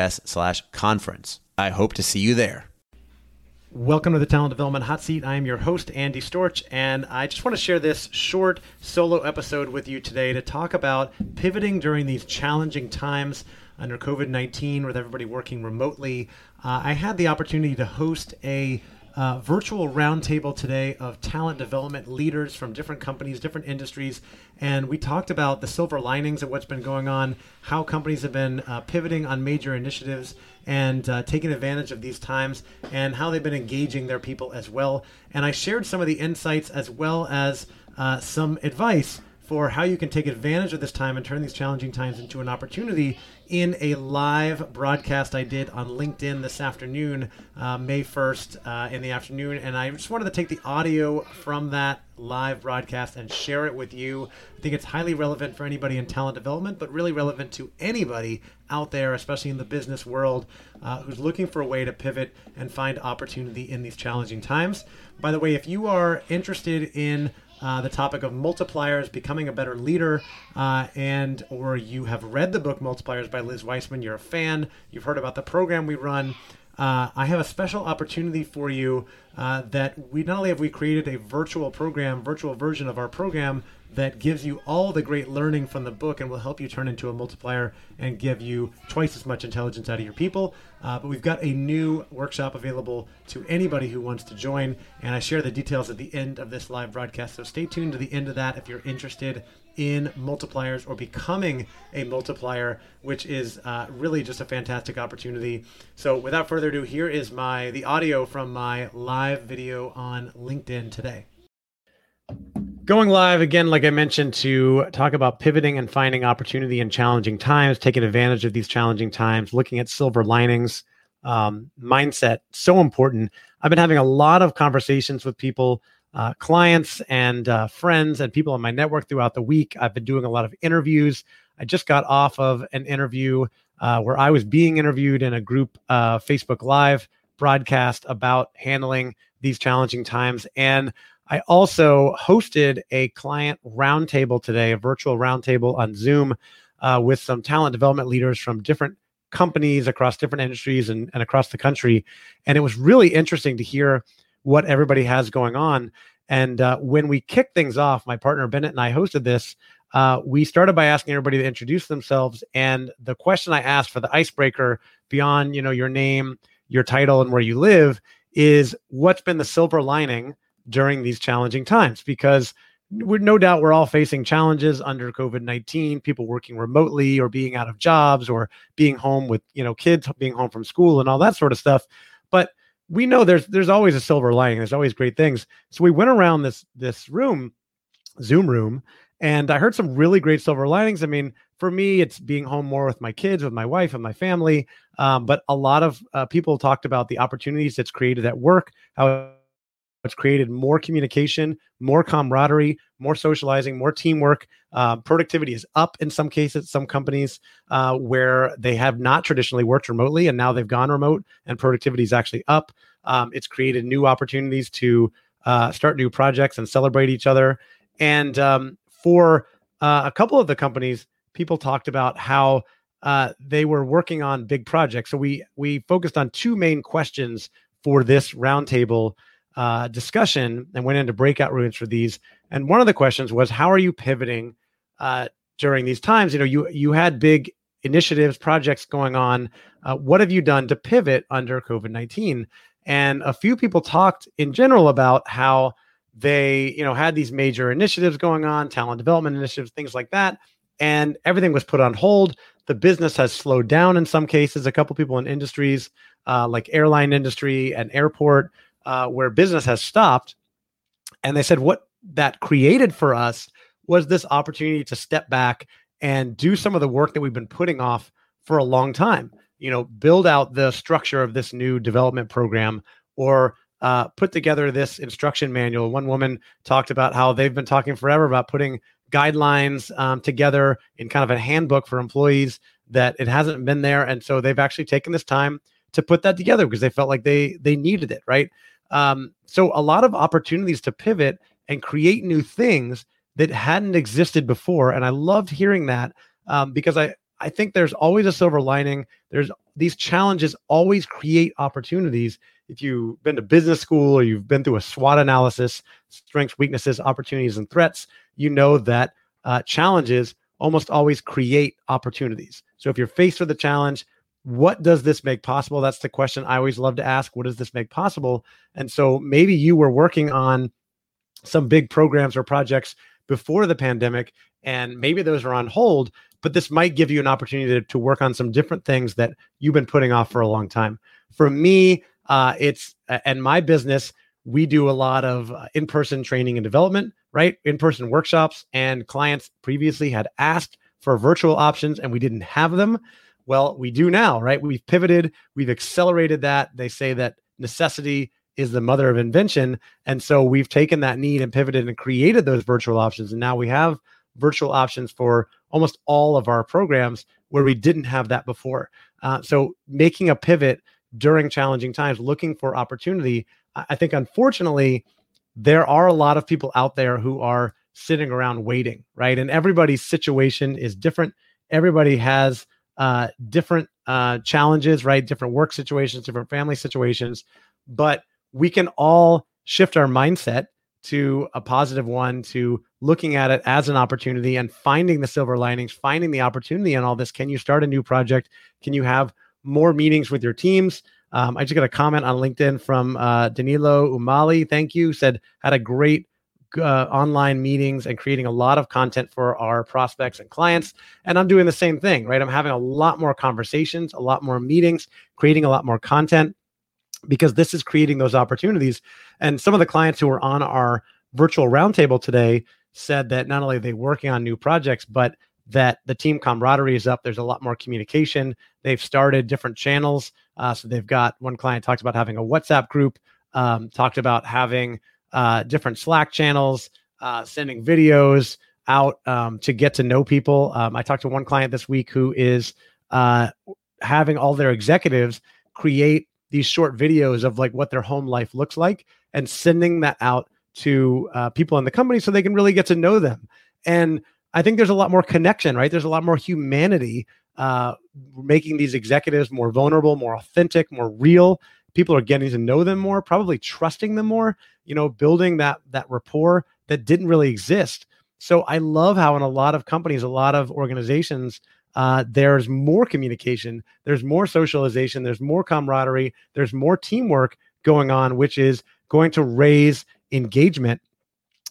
us slash conference. I hope to see you there. Welcome to the Talent Development Hot Seat. I am your host, Andy Storch, and I just want to share this short solo episode with you today to talk about pivoting during these challenging times under COVID 19 with everybody working remotely. Uh, I had the opportunity to host a uh, virtual roundtable today of talent development leaders from different companies, different industries, and we talked about the silver linings of what's been going on, how companies have been uh, pivoting on major initiatives and uh, taking advantage of these times, and how they've been engaging their people as well. And I shared some of the insights as well as uh, some advice for how you can take advantage of this time and turn these challenging times into an opportunity in a live broadcast I did on LinkedIn this afternoon, uh, May 1st uh, in the afternoon. And I just wanted to take the audio from that live broadcast and share it with you. I think it's highly relevant for anybody in talent development, but really relevant to anybody out there, especially in the business world, uh, who's looking for a way to pivot and find opportunity in these challenging times. By the way, if you are interested in uh, the topic of multipliers, becoming a better leader, uh, and or you have read the book Multipliers by Liz Wiseman, you're a fan, you've heard about the program we run. Uh, I have a special opportunity for you uh, that we not only have we created a virtual program, virtual version of our program that gives you all the great learning from the book and will help you turn into a multiplier and give you twice as much intelligence out of your people. Uh, but we've got a new workshop available to anybody who wants to join, and I share the details at the end of this live broadcast. So stay tuned to the end of that if you're interested in multipliers or becoming a multiplier, which is uh, really just a fantastic opportunity. So without further ado, here is my the audio from my live video on LinkedIn today. Going live again, like I mentioned, to talk about pivoting and finding opportunity in challenging times, taking advantage of these challenging times, looking at silver linings, um, mindset, so important. I've been having a lot of conversations with people, uh, clients and uh, friends, and people on my network throughout the week. I've been doing a lot of interviews. I just got off of an interview uh, where I was being interviewed in a group uh, Facebook Live broadcast about handling these challenging times. And I also hosted a client roundtable today, a virtual roundtable on Zoom uh, with some talent development leaders from different companies across different industries and, and across the country. And it was really interesting to hear what everybody has going on. And uh, when we kicked things off, my partner Bennett and I hosted this. Uh, we started by asking everybody to introduce themselves, and the question I asked for the icebreaker, beyond you know your name, your title, and where you live, is what's been the silver lining during these challenging times because we're no doubt we're all facing challenges under covid-19 people working remotely or being out of jobs or being home with you know kids being home from school and all that sort of stuff. But we know there's there's always a silver lining there's always great things. So we went around this this room zoom room and i heard some really great silver linings. I mean for me it's being home more with my kids with my wife and my family um, but a lot of uh, people talked about the opportunities it's created at work how it's created more communication, more camaraderie, more socializing, more teamwork. Uh, productivity is up in some cases, some companies uh, where they have not traditionally worked remotely and now they've gone remote and productivity is actually up. Um, it's created new opportunities to uh, start new projects and celebrate each other. And um, for uh, a couple of the companies, people talked about how uh, they were working on big projects. So we we focused on two main questions for this roundtable uh, discussion and went into breakout rooms for these. And one of the questions was, how are you pivoting uh, during these times? You know, you you had big initiatives, projects going on. Uh, what have you done to pivot under COVID 19? And a few people talked in general about how they, you know, had these major initiatives going on, talent development initiatives, things like that, and everything was put on hold. The business has slowed down in some cases. A couple people in industries uh, like airline industry and airport uh, where business has stopped, and they said what that created for us was this opportunity to step back and do some of the work that we've been putting off for a long time. You know, build out the structure of this new development program or uh, put together this instruction manual. One woman talked about how they've been talking forever about putting guidelines um, together in kind of a handbook for employees that it hasn't been there, and so they've actually taken this time to put that together because they felt like they they needed it, right? Um, so a lot of opportunities to pivot and create new things that hadn't existed before, and I loved hearing that um, because I I think there's always a silver lining. There's these challenges always create opportunities. If you've been to business school or you've been through a SWOT analysis, strengths, weaknesses, opportunities, and threats, you know that uh, challenges almost always create opportunities. So if you're faced with a challenge, what does this make possible? That's the question I always love to ask. What does this make possible? And so maybe you were working on some big programs or projects before the pandemic, and maybe those are on hold, but this might give you an opportunity to, to work on some different things that you've been putting off for a long time. For me, uh, it's and my business, we do a lot of uh, in-person training and development, right? In-person workshops, and clients previously had asked for virtual options, and we didn't have them. Well, we do now, right? We've pivoted, we've accelerated that. They say that necessity is the mother of invention. And so we've taken that need and pivoted and created those virtual options. And now we have virtual options for almost all of our programs where we didn't have that before. Uh, so making a pivot during challenging times, looking for opportunity. I think, unfortunately, there are a lot of people out there who are sitting around waiting, right? And everybody's situation is different. Everybody has uh, different uh, challenges, right? Different work situations, different family situations. But we can all shift our mindset to a positive one to looking at it as an opportunity and finding the silver linings finding the opportunity in all this. Can you start a new project? Can you have more meetings with your teams? Um, i just got a comment on linkedin from uh, danilo umali. Thank you. Said had a great uh, online meetings and creating a lot of content for our prospects and clients and i'm doing the same thing right i'm having a lot more conversations a lot more meetings creating a lot more content because this is creating those opportunities. And some of the clients who were on our virtual roundtable today said that not only are they working on new projects, but that the team camaraderie is up. There's a lot more communication. They've started different channels. Uh, so they've got one client talked about having a WhatsApp group, um, talked about having uh, different Slack channels, uh, sending videos out um, to get to know people. Um, I talked to one client this week who is uh, having all their executives create these short videos of like what their home life looks like and sending that out to uh, people in the company so they can really get to know them. And I think there's a lot more connection, right? There's a lot more humanity, uh, making these executives more vulnerable, more authentic, more real. People are getting to know them more, probably trusting them more. You know, building that that rapport that didn't really exist. So I love how in a lot of companies, a lot of organizations uh, there's more communication, there's more socialization, there's more camaraderie, there's more teamwork going on, which is going to raise engagement.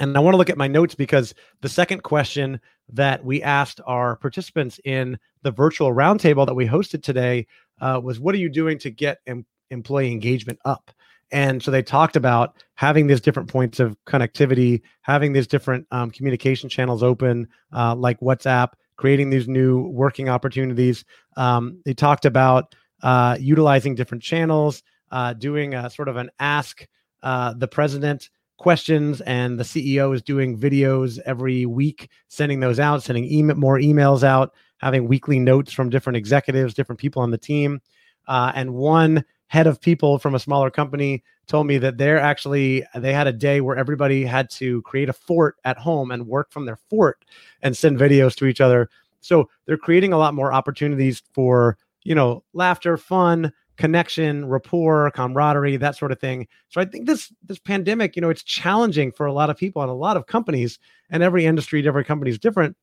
And I want to look at my notes because the second question that we asked our participants in the virtual roundtable that we hosted today uh, was, What are you doing to get em- employee engagement up? And so they talked about having these different points of connectivity, having these different um, communication channels open, uh, like WhatsApp, creating these new working opportunities. Um, they talked about uh, utilizing different channels, uh, doing a, sort of an ask uh, the president questions, and the CEO is doing videos every week, sending those out, sending email, more emails out, having weekly notes from different executives, different people on the team. Uh, and one head of people from a smaller company told me that they're actually they had a day where everybody had to create a fort at home and work from their fort and send videos to each other so they're creating a lot more opportunities for you know laughter fun connection rapport camaraderie that sort of thing so i think this this pandemic you know it's challenging for a lot of people and a lot of companies and every industry every company is different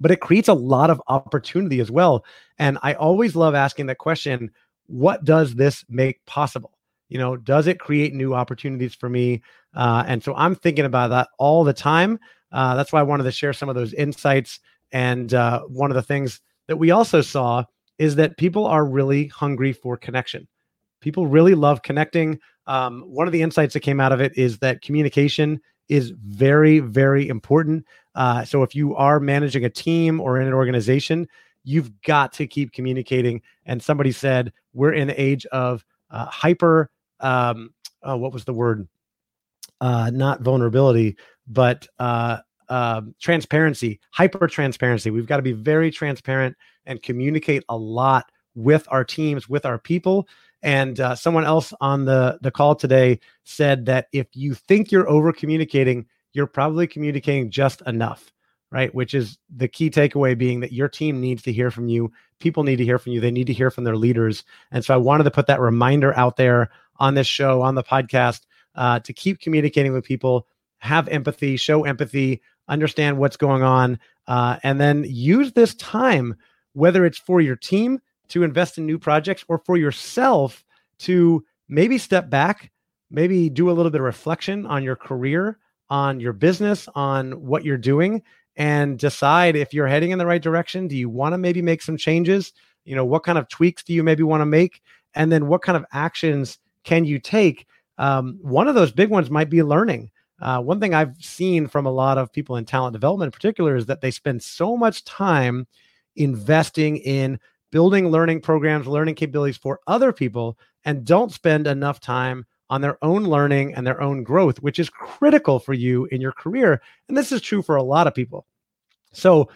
but it creates a lot of opportunity as well. And I always love asking that question what does this make possible? You know, does it create new opportunities for me? Uh, and so I'm thinking about that all the time. Uh, that's why I wanted to share some of those insights. And uh, one of the things that we also saw is that people are really hungry for connection. People really love connecting. Um, one of the insights that came out of it is that communication is very, very important. Uh, so if you are managing a team or in an organization, you've got to keep communicating. And somebody said, we're in the age of uh, hyper, um, oh, what was the word? Uh, not vulnerability, but uh, uh, transparency, hyper transparency. We've got to be very transparent and communicate a lot with our teams, with our people. And uh, someone else on the the call today said that if you think you're over communicating, you're probably communicating just enough, right? Which is the key takeaway being that your team needs to hear from you. People need to hear from you. They need to hear from their leaders. And so I wanted to put that reminder out there on this show, on the podcast, uh, to keep communicating with people, have empathy, show empathy, understand what's going on, uh, and then use this time, whether it's for your team to invest in new projects or for yourself to maybe step back, maybe do a little bit of reflection on your career, on your business, on what you're doing, and decide if you're heading in the right direction. Do you want to maybe make some changes? You know, what kind of tweaks do you maybe want to make? And then what kind of actions can you take? Um, one of those big ones might be learning. Uh, one thing I've seen from a lot of people in talent development in particular is that they spend so much time investing in building learning programs, learning capabilities for other people, and don't spend enough time on their own learning and their own growth, which is critical for you in your career. And this is true for a lot of people. So,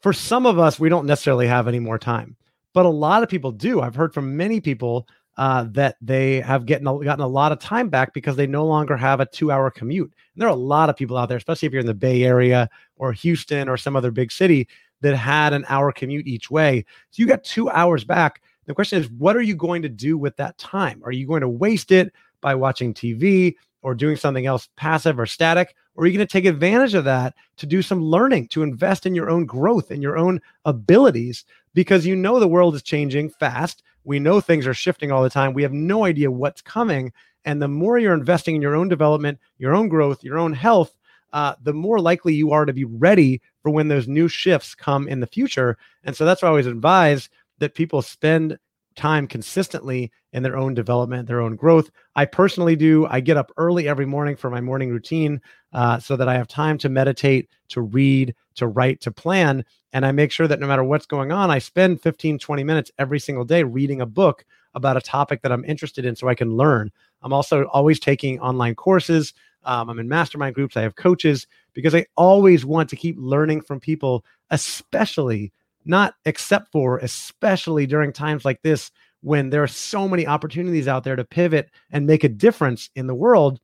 for some of us, we don't necessarily have any more time, but a lot of people do. I've heard from many people uh, that they have getting gotten a lot of time back because they no longer have a two-hour commute. And there are a lot of people out there, especially if you're in the Bay Area or Houston or some other big city, that had an hour commute each way. So you got two hours back. The question is, what are you going to do with that time? Are you going to waste it by watching TV or doing something else passive or static? Or are you going to take advantage of that to do some learning, to invest in your own growth and your own abilities? Because you know the world is changing fast we know things are shifting all the time. We have no idea what's coming. And the more you're investing in your own development, your own growth, your own health, uh, the more likely you are to be ready for when those new shifts come in the future. And so that's why I always advise that people spend time consistently in their own development, their own growth. I personally do. I get up early every morning for my morning routine uh, so that I have time to meditate, to read, to write, to plan. And I make sure that no matter what's going on, I spend 15, 20 minutes every single day reading a book about a topic that I'm interested in so I can learn. I'm also always taking online courses. Um, I'm in mastermind groups. I have coaches because I always want to keep learning from people, especially not except for, especially during times like this when there are so many opportunities out there to pivot and make a difference in the world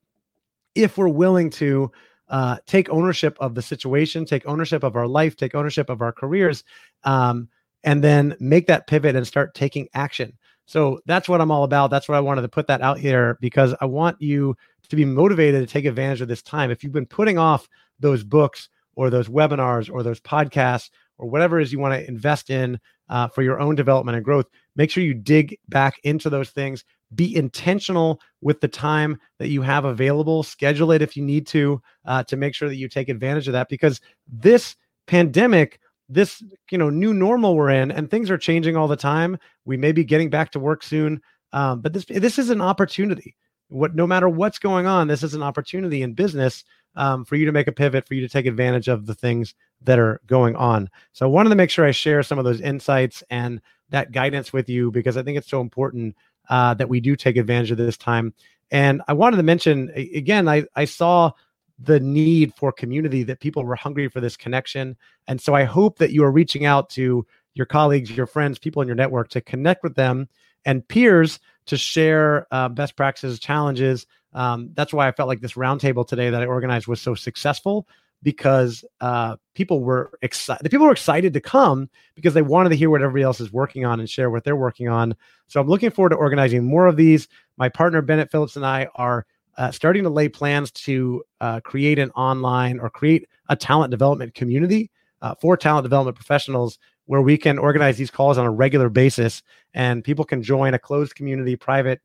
if we're willing to uh, take ownership of the situation, take ownership of our life, take ownership of our careers, um, and then make that pivot and start taking action. So that's what I'm all about. That's what I wanted to put that out here because I want you to be motivated to take advantage of this time. If you've been putting off those books or those webinars or those podcasts or whatever it is you want to invest in uh, for your own development and growth, make sure you dig back into those things. Be intentional with the time that you have available. Schedule it if you need to uh, to make sure that you take advantage of that because this pandemic, this you know new normal we're in, and things are changing all the time. We may be getting back to work soon, um, but this this is an opportunity. What no matter what's going on, this is an opportunity in business um, for you to make a pivot, for you to take advantage of the things that are going on. So I wanted to make sure I share some of those insights and that guidance with you because I think it's so important uh, that we do take advantage of this time. And I wanted to mention again, I, I saw the need for community that people were hungry for this connection. And so I hope that you are reaching out to your colleagues, your friends, people in your network to connect with them and peers to share uh, best practices, challenges, um, that's why I felt like this roundtable today that I organized was so successful because uh, people were excited. The people were excited to come because they wanted to hear what everybody else is working on and share what they're working on. So I'm looking forward to organizing more of these. My partner Bennett Phillips and I are uh, starting to lay plans to uh, create an online or create a talent development community uh, for talent development professionals where we can organize these calls on a regular basis and people can join a closed community private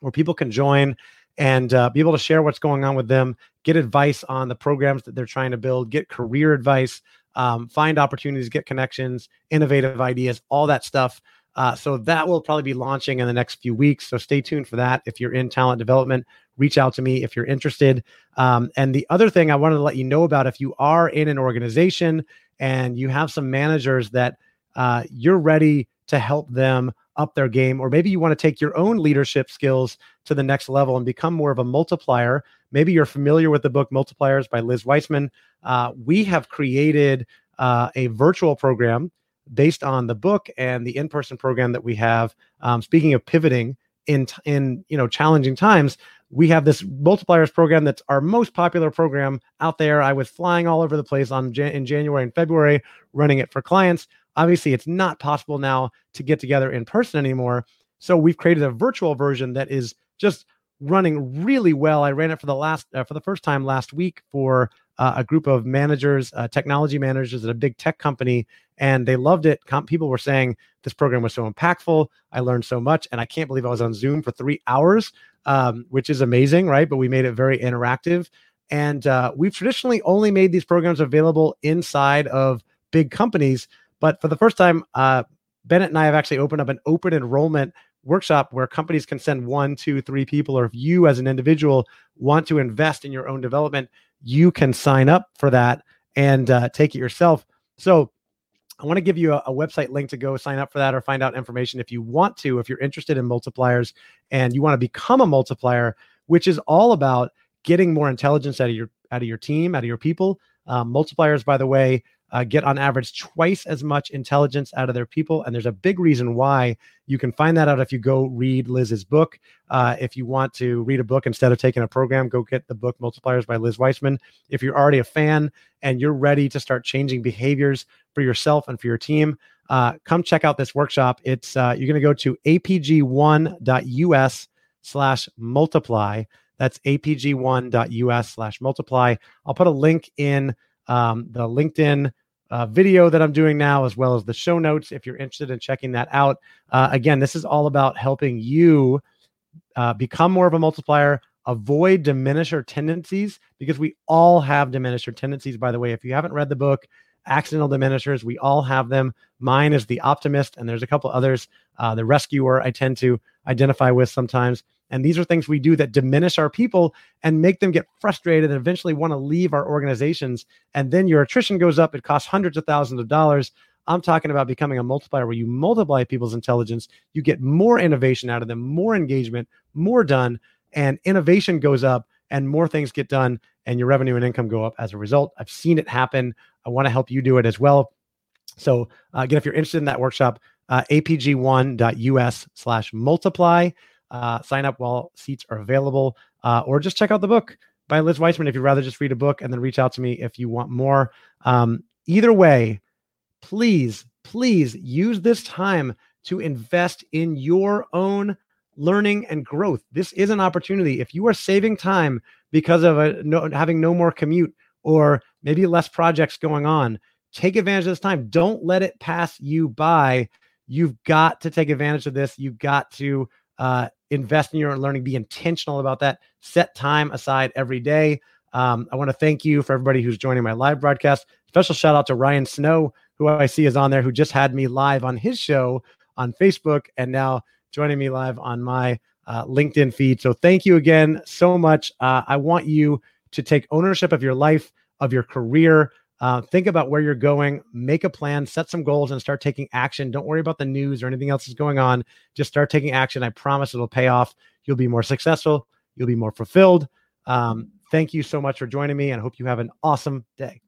where people can join and uh, be able to share what's going on with them get advice on the programs that they're trying to build get career advice um, find opportunities get connections innovative ideas all that stuff uh, so that will probably be launching in the next few weeks. So stay tuned for that. If you're in talent development, reach out to me if you're interested. Um, and the other thing I wanted to let you know about if you are in an organization and you have some managers that uh, you're ready to help them up their game, or maybe you want to take your own leadership skills to the next level and become more of a multiplier. Maybe you're familiar with the book Multipliers by Liz Wiseman. Uh, we have created uh, a virtual program based on the book and the in-person program that we have. Um, speaking of pivoting in in you know challenging times, we have this multipliers program that's our most popular program out there. I was flying all over the place on in January and February, running it for clients. Obviously, it's not possible now to get together in person anymore. So we've created a virtual version that is just running really well. I ran it for the last uh, for the first time last week for uh, a group of managers, uh, technology managers at a big tech company, and they loved it. Com- people were saying this program was so impactful. I learned so much, and I can't believe I was on Zoom for three hours, um, which is amazing, right? But we made it very interactive, and uh, we've traditionally only made these programs available inside of big companies. But for the first time, uh, Bennett and I have actually opened up an open enrollment workshop where companies can send one, two, three people, or if you as an individual want to invest in your own development, you can sign up for that and uh, take it yourself. So I want to give you a, a, website link to go sign up for that or find out information if you want to, if you're interested in multipliers and you want to become a multiplier, which is all about getting more intelligence out of your out of your team, out of your people. Um, multipliers, by the way, uh, get on average twice as much intelligence out of their people. And there's a big reason why. You can find that out if you go read Liz's book. Uh, if you want to read a book instead of taking a program, go get the book Multipliers by Liz Wiseman. If you're already a fan and you're ready to start changing behaviors for yourself and for your team, uh, come check out this workshop. It's uh, you're going to go to apg1.us slash multiply. That's apg1.us slash multiply. I'll put a link in um, the LinkedIn uh, video that I'm doing now, as well as the show notes if you're interested in checking that out. Uh, again, this is all about helping you uh, become more of a multiplier, avoid diminisher tendencies, because we all have diminisher tendencies, by the way. If you haven't read the book, Accidental Diminishers, we all have them. Mine is the optimist, and there's a couple others. Uh, the rescuer, I tend to identify with sometimes. And these are things we do that diminish our people and make them get frustrated and eventually want to leave our organizations. And then your attrition goes up. It costs hundreds of thousands of dollars. I'm talking about becoming a multiplier where you multiply people's intelligence, you get more innovation out of them, more engagement, more done, and innovation goes up and more things get done and your revenue and income go up as a result. I've seen it happen. I want to help you do it as well. So uh, again, if you're interested in that workshop, uh, apg1.us slash multiply. Uh, sign up while seats are available, uh, or just check out the book by Liz Wiseman if you'd rather just read a book and then reach out to me if you want more. Um, either way, please, please use this time to invest in your own learning and growth. This is an opportunity. If you are saving time because of a, no, having no more commute or maybe less projects going on, take advantage of this time. Don't let it pass you by. You've got to take advantage of this. You've got to uh, invest in your learning, be intentional about that, set time aside every day. Um, I want to thank you for everybody who's joining my live broadcast. Special shout out to Ryan Snow, who I see is on there, who just had me live on his show on Facebook and now joining me live on my uh, LinkedIn feed. So thank you again so much. Uh, I want you to take ownership of your life, of your career, uh, think about where you're going, make a plan, set some goals, and start taking action. Don't worry about the news or anything else that's going on. Just start taking action. I promise it'll pay off. You'll be more successful. You'll be more fulfilled. Um, thank you so much for joining me, and I hope you have an awesome day.